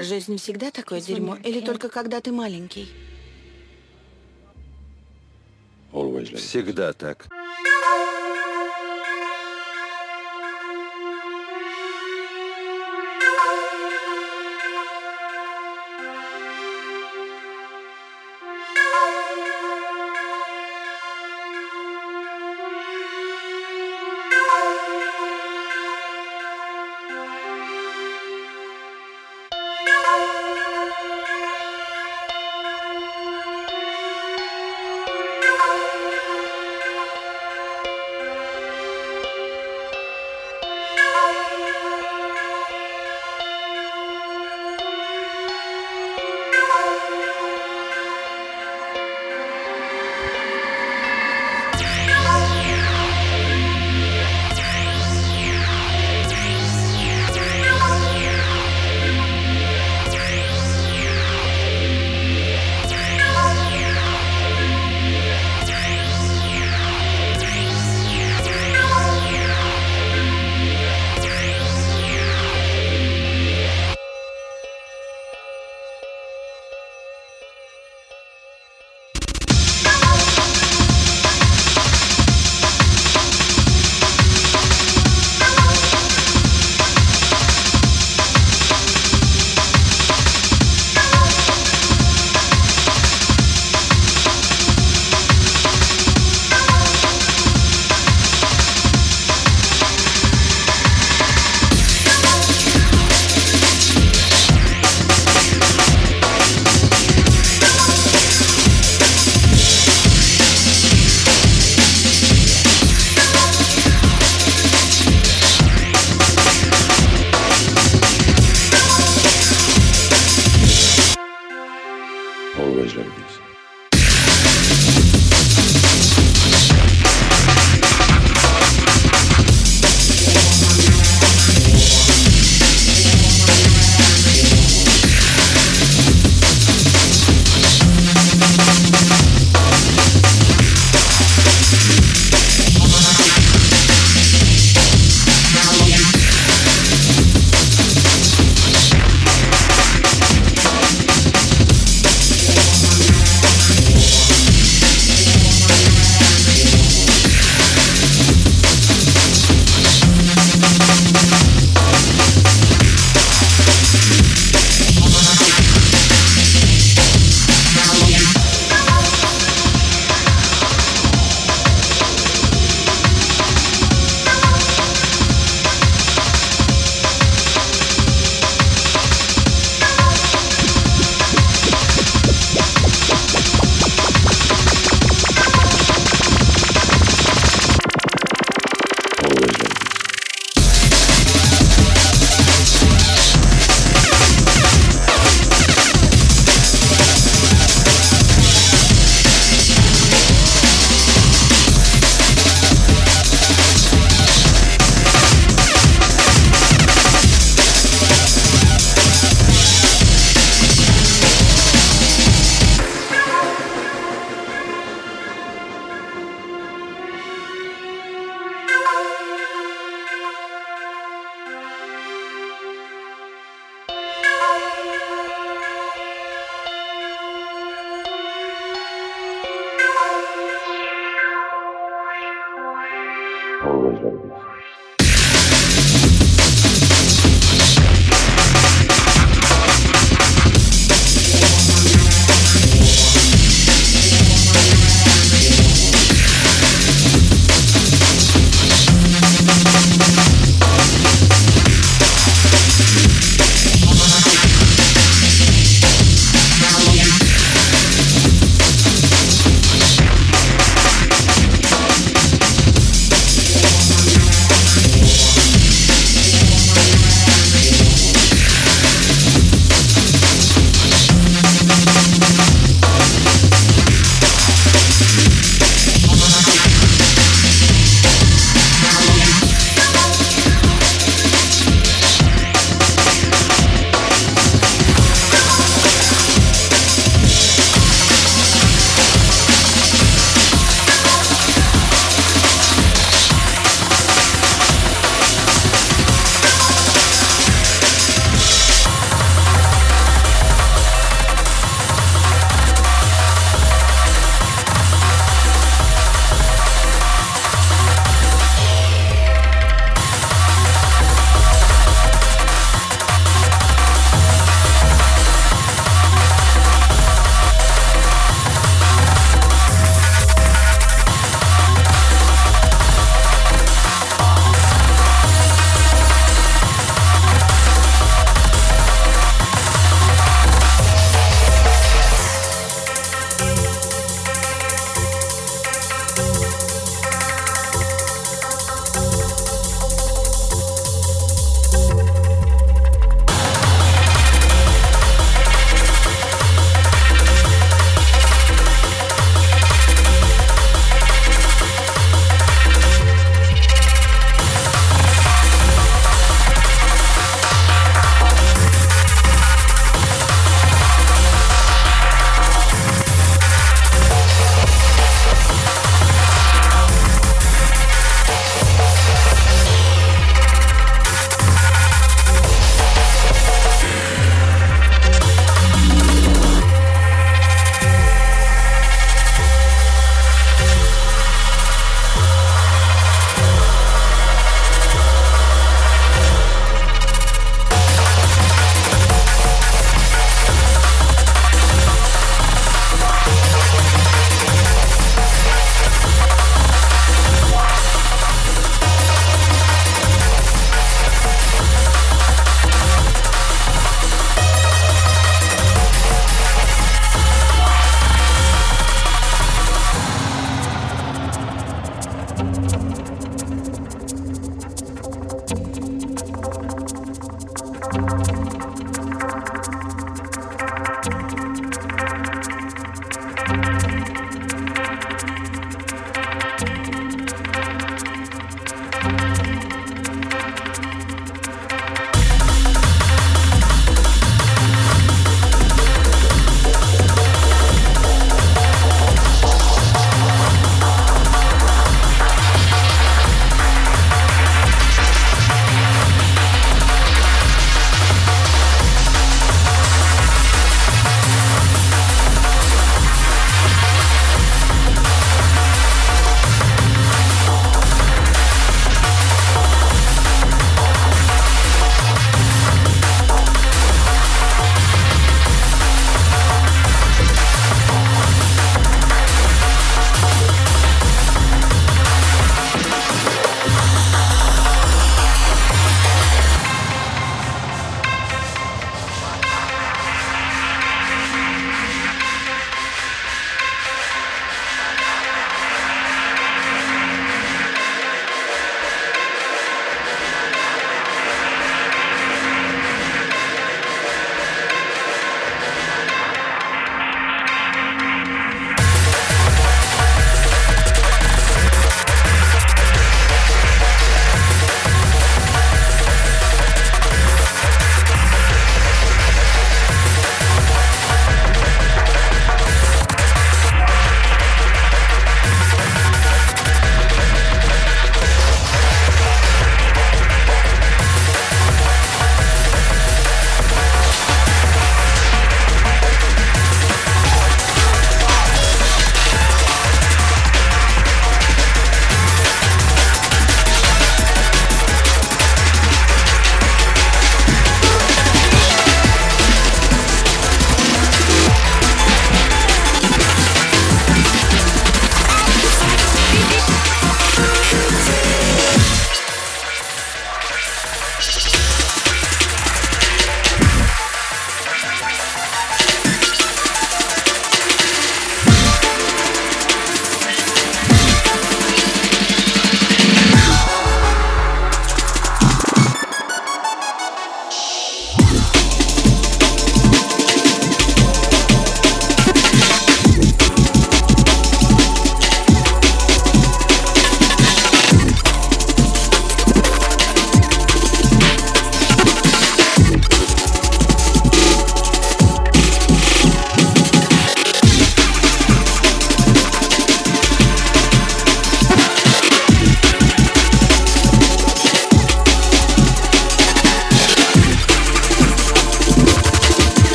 Жизнь всегда такое дерьмо, или только когда ты маленький? Всегда так.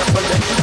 up a little.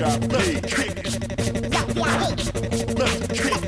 got me. Look, trick.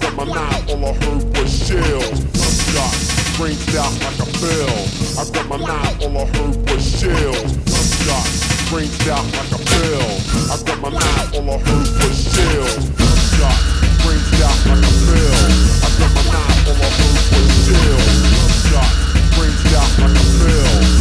lost at my nine, all I heard was shells. Gunshots ranged out like a bell. I got my knife. all I heard was shells. Gunshots ranged out like a bell. I got my knife. all I heard was shells. Gunshots ranged out like a bell. I got my knife. all I heard was shells. Gunshots ranged out like a bell.